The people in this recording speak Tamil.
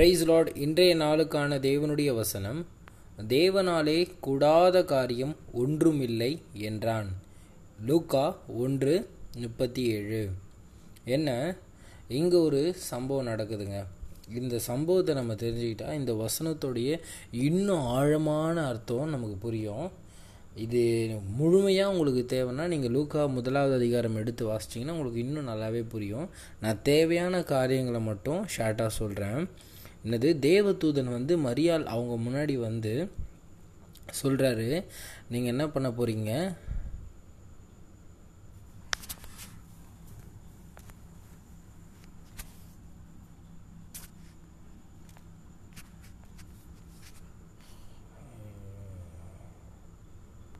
பிரைஸ் லார்ட் இன்றைய நாளுக்கான தேவனுடைய வசனம் தேவனாலே கூடாத காரியம் ஒன்றுமில்லை என்றான். லூக்கா ஒன்று முப்பத்தி ஏழு என்ன? இங்கே ஒரு சம்பவம் நடக்குதுங்க. இந்த சம்பவத்தை நம்ம தெரிஞ்சுக்கிட்டால் இந்த வசனத்துடைய இன்னும் ஆழமான அர்த்தம் நமக்கு புரியும். இது முழுமையாக உங்களுக்கு தேவைன்னா நீங்கள் லூக்கா முதலாவது அதிகாரம் எடுத்து வாசிச்சிங்கன்னா உங்களுக்கு இன்னும் நல்லாவே புரியும். நான் தேவையான காரியங்களை மட்டும் ஷார்ட்டாக சொல்கிறேன் என்னது தேவதூதன் வந்து மரியாள் அவங்க முன்னாடி வந்து சொல்கிறாரு நீங்கள் என்ன பண்ண போகிறீங்க